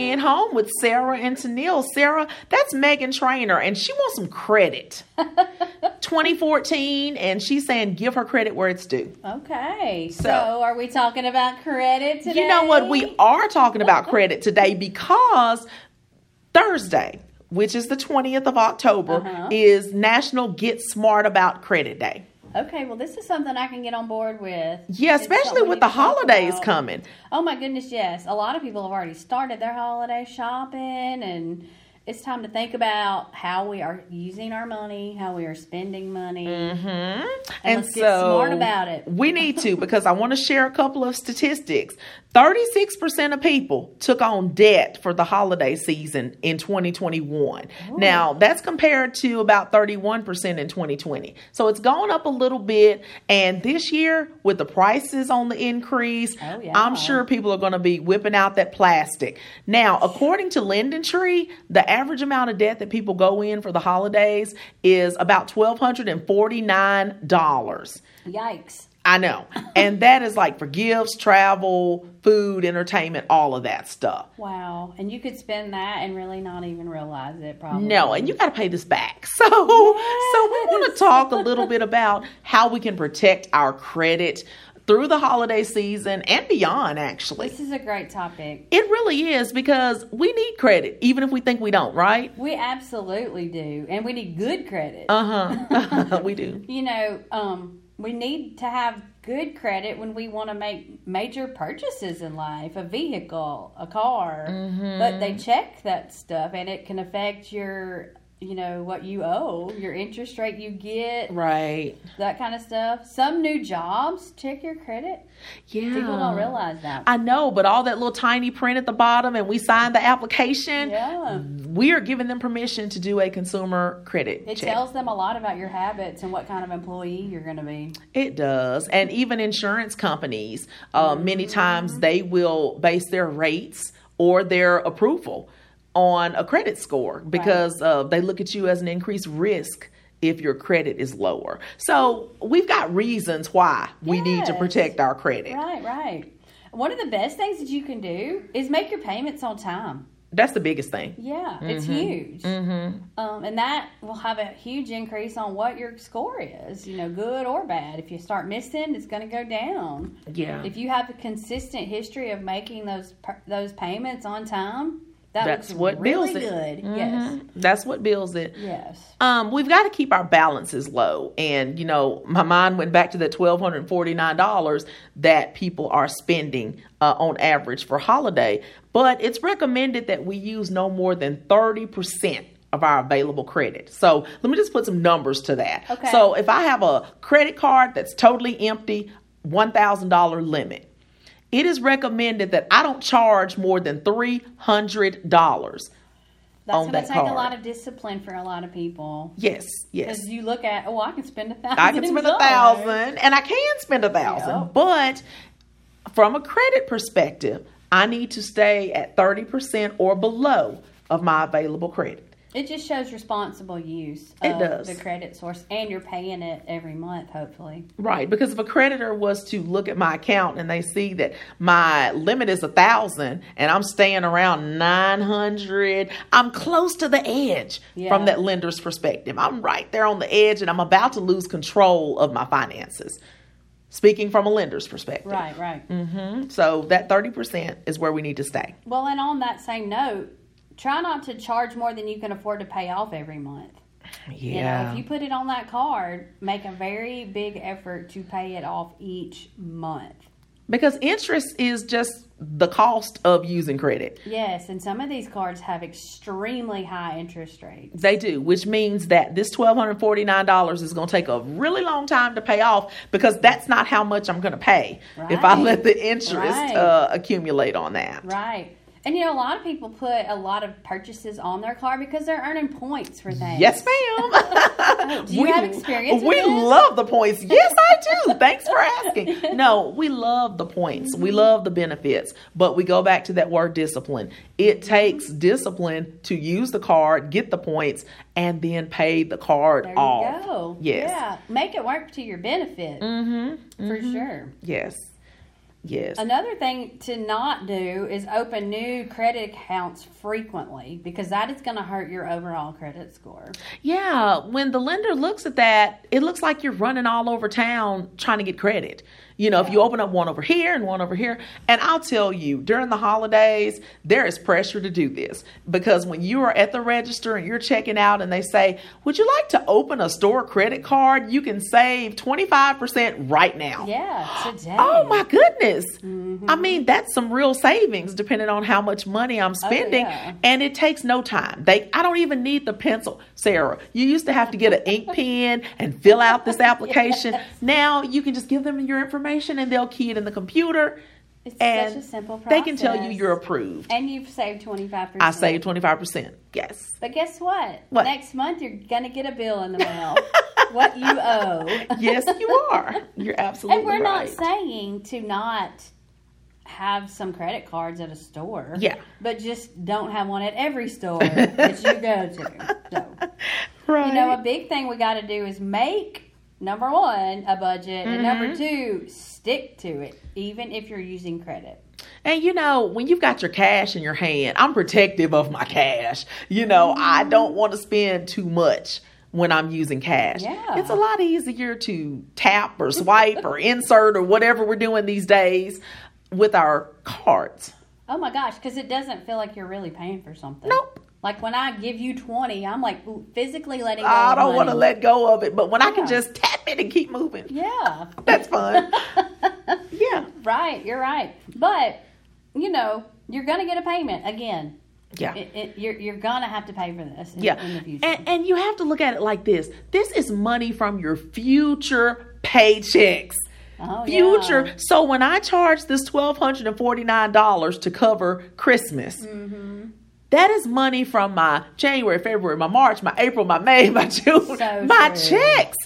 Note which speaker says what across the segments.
Speaker 1: in home with Sarah and Tennille. Sarah, that's Meghan Trainor, and she wants some credit. 2014, and she's saying give her credit where it's due.
Speaker 2: Okay. So,
Speaker 1: So-
Speaker 2: are we talking about credit today?
Speaker 1: You know what? We are talking about credit today because Thursday, which is the 20th of October,
Speaker 2: Uh-huh.
Speaker 1: is National Get Smart About Credit Day.
Speaker 2: Okay, well, this is something I can get on board with.
Speaker 1: Yeah, especially with the
Speaker 2: need to talk
Speaker 1: holidays coming.
Speaker 2: Oh my goodness, yes. A lot of people have already started their holiday shopping, and it's time to think about how we are using our money, how we are spending money,
Speaker 1: Mm-hmm.
Speaker 2: and,
Speaker 1: And
Speaker 2: let's get
Speaker 1: so
Speaker 2: smart about it.
Speaker 1: we need to because I want to share a couple of statistics. 36% of people took on debt for the holiday season in 2021. Now, that's compared to about 31% in 2020. So it's gone up a little bit. And this year, with the prices on the increase,
Speaker 2: Oh, yeah.
Speaker 1: I'm sure people are going to be whipping out that plastic. Now, according to LendingTree, the average amount of debt that people go in for the holidays is about $1,249.
Speaker 2: Yikes.
Speaker 1: I know. And that is like for gifts, travel, food, entertainment, all of that stuff.
Speaker 2: Wow. And you could spend that and really not even realize it, probably.
Speaker 1: No, and you got to pay this back. So, so we want to talk a little bit about how we can protect our credit through the holiday season and beyond actually.
Speaker 2: This is a great topic.
Speaker 1: It really is because we need credit even if we think we don't, right?
Speaker 2: We absolutely do. And we need good credit.
Speaker 1: Uh-huh. we do.
Speaker 2: you know, um, we need to have good credit when we want to make major purchases in life a vehicle, a car.
Speaker 1: Mm-hmm.
Speaker 2: But they check that stuff and it can affect your, you know, what you owe, your interest rate you get,
Speaker 1: Right.
Speaker 2: that kind of stuff. Some new jobs check your credit.
Speaker 1: Yeah.
Speaker 2: People don't realize that.
Speaker 1: I know, but all that little tiny print at the bottom and we signed the application.
Speaker 2: yeah.
Speaker 1: we are giving them permission to do a consumer credit
Speaker 2: It
Speaker 1: check.
Speaker 2: tells them a lot about your habits and what kind of employee you're going to be.
Speaker 1: it does, and even insurance companies, uh,
Speaker 2: Mm-hmm.
Speaker 1: many times they will base their rates or their approval on a credit score because uh, they look at you as an increased risk if your credit is lower. So we've got reasons why we need to protect our credit.
Speaker 2: Right, right. One of the best things that you can do is make your payments on time.
Speaker 1: That's the biggest thing.
Speaker 2: Yeah, it's huge.
Speaker 1: Mm-hmm.
Speaker 2: Um, and that will have a huge increase on what your score is, you know, good or bad. If you start missing, it's going to go down.
Speaker 1: Yeah.
Speaker 2: If you have a consistent history of making those those payments on time, that
Speaker 1: That's
Speaker 2: looks
Speaker 1: what
Speaker 2: really
Speaker 1: builds it.
Speaker 2: good.
Speaker 1: Mhm.
Speaker 2: Yes.
Speaker 1: That's what builds it.
Speaker 2: Yes.
Speaker 1: Um, we've got to keep our balances low. And, you know, my mind went back to that $1,249 that people are spending uh, on average for holiday. But it's recommended that we use no more than 30% of our available credit. So let me just put some numbers to that.
Speaker 2: Okay.
Speaker 1: So if I have a credit card that's totally empty, $1,000 limit. It is recommended that I don't charge more than $300.
Speaker 2: That's
Speaker 1: On
Speaker 2: going to take a lot of discipline for a lot of people.
Speaker 1: Yes, yes.
Speaker 2: Because you look at, oh, I can spend a thousand.
Speaker 1: I can spend a thousand, and I can spend a thousand.
Speaker 2: Yeah.
Speaker 1: But from a credit perspective, I need to stay at thirty percent or below of my available credit.
Speaker 2: It just shows responsible use
Speaker 1: It
Speaker 2: of
Speaker 1: does.
Speaker 2: the credit source, and you're paying it every month, hopefully.
Speaker 1: Right, because if a creditor was to look at my account and they see that my limit is a thousand and I'm staying around nine hundred, I'm close to the edge
Speaker 2: Yeah.
Speaker 1: from that lender's perspective. I'm right there on the edge and I'm about to lose control of my finances. Speaking from a lender's perspective.
Speaker 2: Right, right.
Speaker 1: hmm So that 30% is where we need to stay.
Speaker 2: Well, and on that same note, try not to charge more than you can afford to pay off every month. You know, if you put it on that card, make a very big effort to pay it off each month.
Speaker 1: because interest is just the cost of using credit.
Speaker 2: Yes, and some of these cards have extremely high interest rates.
Speaker 1: They do, which means that this $1,249 is going to take a really long time to pay off because that's not how much I'm going to pay if I let the interest
Speaker 2: Right.
Speaker 1: uh, accumulate on that.
Speaker 2: Right. And you know, a lot of people put a lot of purchases on their card because they're earning points for things.
Speaker 1: Yes, ma'am.
Speaker 2: Do you have experience with
Speaker 1: We
Speaker 2: this?
Speaker 1: love the points. Yes, I do. Thanks for asking. No, we love the points. We
Speaker 2: Mm-hmm.
Speaker 1: love the benefits. But we go back to that word discipline. It
Speaker 2: Mm-hmm.
Speaker 1: takes discipline to use the card, get the points, and then pay the card
Speaker 2: There you
Speaker 1: off.
Speaker 2: go.
Speaker 1: Yes.
Speaker 2: Yeah. Make it work to your benefit.
Speaker 1: Mm-hmm.
Speaker 2: For sure.
Speaker 1: Yes. Yes.
Speaker 2: Another thing to not do is open new credit accounts frequently because that is going to hurt your overall credit score.
Speaker 1: Yeah, when the lender looks at that, it looks like you're running all over town trying to get credit. You know, if you open up one over here and one over here, and I'll tell you, during the holidays, there is pressure to do this because when you are at the register and you're checking out and they say, Would you like to open a store credit card? You can save 25% right now.
Speaker 2: Yeah, today.
Speaker 1: Oh my goodness. Mm-hmm. I mean, that's some real savings depending on how much money I'm spending. Oh, yeah. And it takes no time. They I don't even need the pencil. Sarah, you used to have to get an ink pen and fill out this application. yes. Now you can just give them your information information and they'll key it in the computer.
Speaker 2: It's
Speaker 1: and
Speaker 2: such a simple process.
Speaker 1: They can tell you you're approved.
Speaker 2: And you've saved 25%.
Speaker 1: I saved 25%. Yes.
Speaker 2: But guess what? what? Next month you're going to get a bill in the mail. what you owe.
Speaker 1: yes, you are. You're absolutely
Speaker 2: And we're
Speaker 1: right.
Speaker 2: not saying to not have some credit cards at a store.
Speaker 1: Yeah.
Speaker 2: But just don't have one at every store that you go to. So,
Speaker 1: right.
Speaker 2: You know, a big thing we got to do is make number one, a budget, mm-hmm. and number mm-hmm. two, stick to it, even if you're using credit.
Speaker 1: And you know, when you've got your cash in your hand, I'm protective of my cash. You know, mm-hmm. I don't want to spend too much when I'm using cash.
Speaker 2: Yeah.
Speaker 1: It's a lot easier to tap or swipe or insert or whatever we're doing these days with our cards.
Speaker 2: Oh my gosh, because it doesn't feel like you're really paying for something.
Speaker 1: Nope.
Speaker 2: Like when I give you 20, I'm like physically letting go.
Speaker 1: I don't want to let go of it, but when yeah. I can just tap it and keep moving.
Speaker 2: Yeah.
Speaker 1: That's fun. yeah.
Speaker 2: Right, you're right. But, you know, you're going to get a payment again.
Speaker 1: Yeah.
Speaker 2: It, it, you're you're going to have to pay for this in,
Speaker 1: yeah.
Speaker 2: in the future.
Speaker 1: And, and you have to look at it like this this is money from your future paychecks.
Speaker 2: Oh,
Speaker 1: future.
Speaker 2: Yeah.
Speaker 1: So when I charge this twelve hundred and forty nine dollars to cover Christmas,
Speaker 2: mm-hmm.
Speaker 1: That is money from my January, February, my March, my April, my May, my June,
Speaker 2: so
Speaker 1: my
Speaker 2: true.
Speaker 1: checks.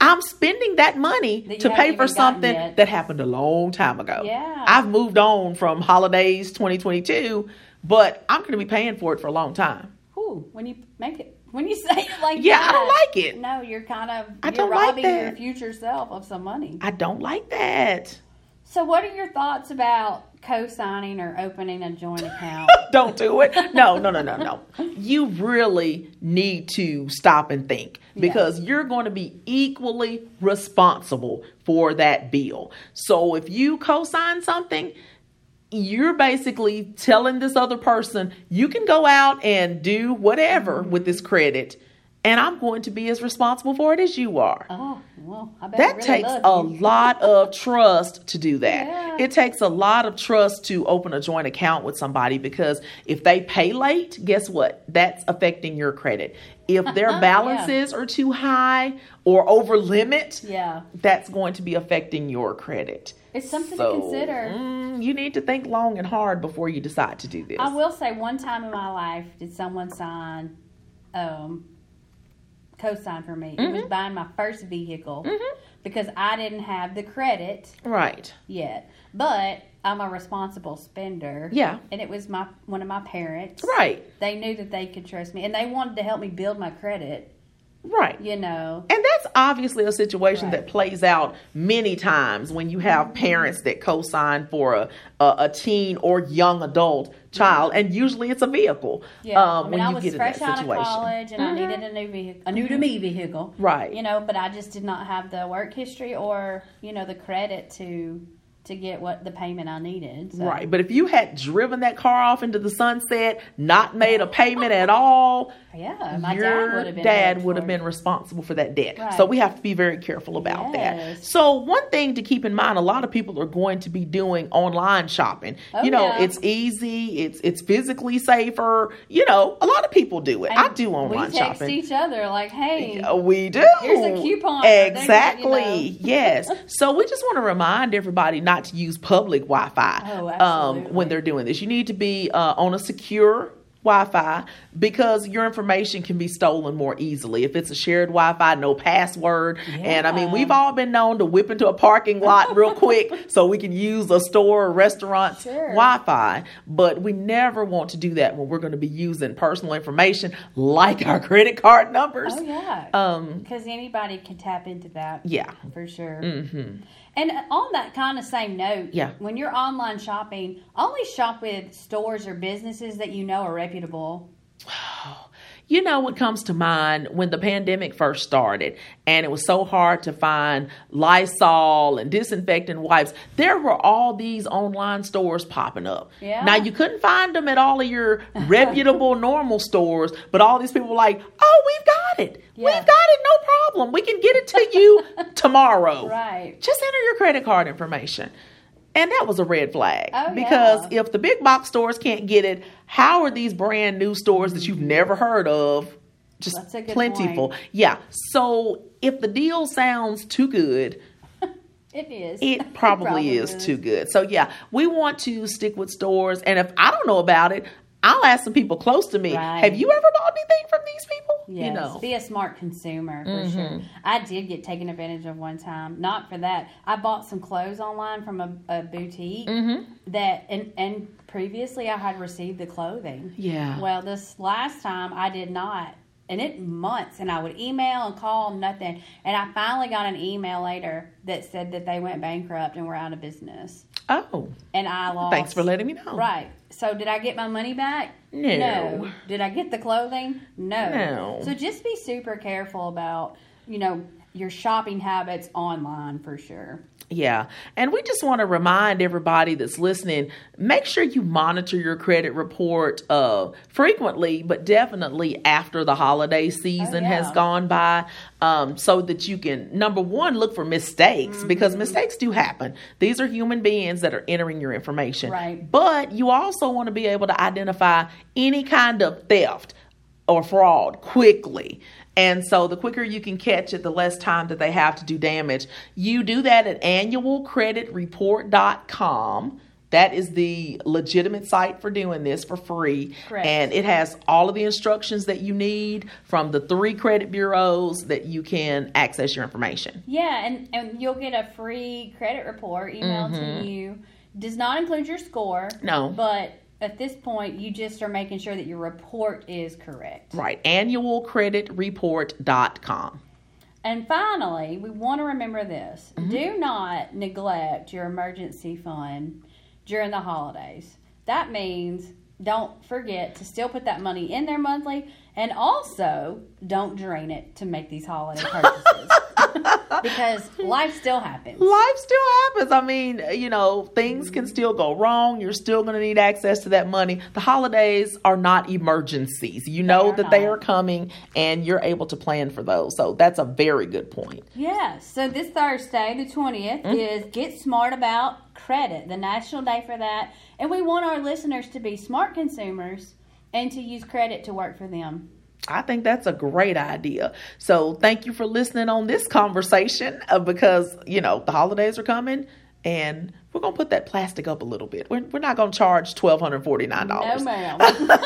Speaker 1: I'm spending that money
Speaker 2: that
Speaker 1: to pay for something that happened a long time ago.
Speaker 2: Yeah.
Speaker 1: I've moved on from holidays 2022, but I'm going to be paying for it for a long time.
Speaker 2: Ooh, when you make it when you say it like
Speaker 1: yeah,
Speaker 2: that,
Speaker 1: I don't like it.
Speaker 2: No, you're kind of
Speaker 1: I
Speaker 2: you're
Speaker 1: don't
Speaker 2: robbing
Speaker 1: like
Speaker 2: your future self of some money.
Speaker 1: I don't like that.
Speaker 2: So, what are your thoughts about co-signing or opening a joint account.
Speaker 1: Don't do it. No, no, no, no, no. You really need to stop and think because you're going to be equally responsible for that bill. So if you co-sign something, you're basically telling this other person you can go out and do whatever with this credit and I'm going to be as responsible for it as you are.
Speaker 2: Oh, well, I bet
Speaker 1: that
Speaker 2: really
Speaker 1: takes a lot of trust to do that.
Speaker 2: Yeah.
Speaker 1: It takes a lot of trust to open a joint account with somebody because if they pay late, guess what? That's affecting your credit. If their balances
Speaker 2: yeah.
Speaker 1: are too high or over limit,
Speaker 2: yeah,
Speaker 1: that's going to be affecting your credit.
Speaker 2: It's something
Speaker 1: so,
Speaker 2: to consider.
Speaker 1: Mm, you need to think long and hard before you decide to do this.
Speaker 2: I will say, one time in my life, did someone sign um, co-sign for me.
Speaker 1: Mm-hmm.
Speaker 2: It was buying my first vehicle
Speaker 1: mm-hmm.
Speaker 2: because I didn't have the credit
Speaker 1: right
Speaker 2: yet. But I'm a responsible spender.
Speaker 1: Yeah.
Speaker 2: And it was my one of my parents.
Speaker 1: Right.
Speaker 2: They knew that they could trust me and they wanted to help me build my credit.
Speaker 1: Right.
Speaker 2: You know.
Speaker 1: And that's obviously a situation
Speaker 2: right.
Speaker 1: that plays out many times when you have parents that co-sign for a, a, a teen or young adult child, and usually it's a vehicle.
Speaker 2: Yeah,
Speaker 1: um,
Speaker 2: I mean,
Speaker 1: when
Speaker 2: I was
Speaker 1: get
Speaker 2: fresh out
Speaker 1: situation.
Speaker 2: of college, and
Speaker 1: mm-hmm.
Speaker 2: I needed a new vehicle, a new to me vehicle.
Speaker 1: Right.
Speaker 2: You know, but I just did not have the work history or you know the credit to to get what the payment I needed. So.
Speaker 1: Right. But if you had driven that car off into the sunset, not made a payment at all,
Speaker 2: yeah, my
Speaker 1: your
Speaker 2: dad would have been,
Speaker 1: dad would have been responsible for that debt.
Speaker 2: Right.
Speaker 1: So we have to be very careful about
Speaker 2: yes.
Speaker 1: that. So one thing to keep in mind, a lot of people are going to be doing online shopping.
Speaker 2: Oh,
Speaker 1: you know,
Speaker 2: yeah.
Speaker 1: it's easy, it's it's physically safer. You know, a lot of people do it.
Speaker 2: And
Speaker 1: I do online
Speaker 2: we text
Speaker 1: shopping.
Speaker 2: each other like, "Hey,
Speaker 1: we do.
Speaker 2: Here's a coupon."
Speaker 1: Exactly.
Speaker 2: You know.
Speaker 1: yes. So we just want to remind everybody not to use public Wi-Fi
Speaker 2: oh,
Speaker 1: um, when they're doing this. You need to be uh, on a secure Wi-Fi because your information can be stolen more easily if it's a shared Wi-Fi, no password.
Speaker 2: Yeah.
Speaker 1: And I mean, we've all been known to whip into a parking lot real quick so we can use a store or restaurant
Speaker 2: sure.
Speaker 1: Wi-Fi, but we never want to do that when we're going to be using personal information like our credit card numbers.
Speaker 2: Oh yeah.
Speaker 1: Um,
Speaker 2: because anybody can tap into that.
Speaker 1: Yeah,
Speaker 2: for sure.
Speaker 1: Mm-hmm.
Speaker 2: And on that kind of same note,
Speaker 1: yeah.
Speaker 2: when you're online shopping, only shop with stores or businesses that you know are reputable.
Speaker 1: You know what comes to mind when the pandemic first started and it was so hard to find Lysol and disinfectant wipes. There were all these online stores popping up.
Speaker 2: Yeah.
Speaker 1: Now you couldn't find them at all of your reputable normal stores, but all these people were like, "Oh, we've got it. Yeah. We've got it, no problem. We can get it to you tomorrow."
Speaker 2: Right.
Speaker 1: Just enter your credit card information. And that was a red flag.
Speaker 2: Oh,
Speaker 1: because
Speaker 2: yeah.
Speaker 1: if the big box stores can't get it, how are these brand new stores that you've never mm-hmm. heard of just plentiful?
Speaker 2: Point.
Speaker 1: Yeah. So if the deal sounds too good,
Speaker 2: it is.
Speaker 1: It probably, it probably is, is too good. So yeah, we want to stick with stores. And if I don't know about it, I'll ask some people close to me.
Speaker 2: Right.
Speaker 1: Have you ever bought anything from?
Speaker 2: Yes.
Speaker 1: You know,
Speaker 2: be a smart consumer for
Speaker 1: mm-hmm.
Speaker 2: sure. I did get taken advantage of one time. Not for that. I bought some clothes online from a, a boutique
Speaker 1: mm-hmm.
Speaker 2: that, and and previously I had received the clothing.
Speaker 1: Yeah.
Speaker 2: Well, this last time I did not. And it months, and I would email and call, nothing. And I finally got an email later that said that they went bankrupt and were out of business.
Speaker 1: Oh.
Speaker 2: And I lost.
Speaker 1: Thanks for letting me know.
Speaker 2: Right. So did I get my money back?
Speaker 1: No.
Speaker 2: No. Did I get the clothing? No.
Speaker 1: No.
Speaker 2: So just be super careful about, you know, your shopping habits online for sure.
Speaker 1: Yeah. And we just want to remind everybody that's listening make sure you monitor your credit report uh, frequently, but definitely after the holiday season
Speaker 2: oh, yeah.
Speaker 1: has gone by um, so that you can, number one, look for mistakes
Speaker 2: mm-hmm.
Speaker 1: because mistakes do happen. These are human beings that are entering your information.
Speaker 2: Right.
Speaker 1: But you also want to be able to identify any kind of theft or fraud quickly. And so the quicker you can catch it, the less time that they have to do damage. You do that at annualcreditreport.com. That is the legitimate site for doing this for free.
Speaker 2: Correct.
Speaker 1: And it has all of the instructions that you need from the three credit bureaus that you can access your information.
Speaker 2: Yeah, and, and you'll get a free credit report emailed
Speaker 1: mm-hmm.
Speaker 2: to you. Does not include your score.
Speaker 1: No.
Speaker 2: But at this point, you just are making sure that your report is correct.
Speaker 1: Right. Annualcreditreport.com.
Speaker 2: And finally, we want to remember this
Speaker 1: Mm-hmm.
Speaker 2: do not neglect your emergency fund during the holidays. That means don't forget to still put that money in there monthly and also don't drain it to make these holiday purchases. because life still happens.
Speaker 1: Life still happens. I mean, you know, things can still go wrong. You're still going to need access to that money. The holidays are not emergencies. You know that they are coming and you're able to plan for those. So that's a very good point.
Speaker 2: Yeah. So this Thursday, the 20th,
Speaker 1: Mm-hmm.
Speaker 2: is Get Smart About Credit, the national day for that. And we want our listeners to be smart consumers and to use credit to work for them.
Speaker 1: I think that's a great idea. So thank you for listening on this conversation uh, because, you know, the holidays are coming and we're going to put that plastic up a little bit. We're, we're not going to charge $1,249.
Speaker 2: No, ma'am.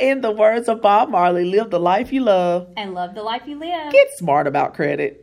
Speaker 1: In the words of Bob Marley, live the life you love
Speaker 2: and love the life you live.
Speaker 1: Get smart about credit.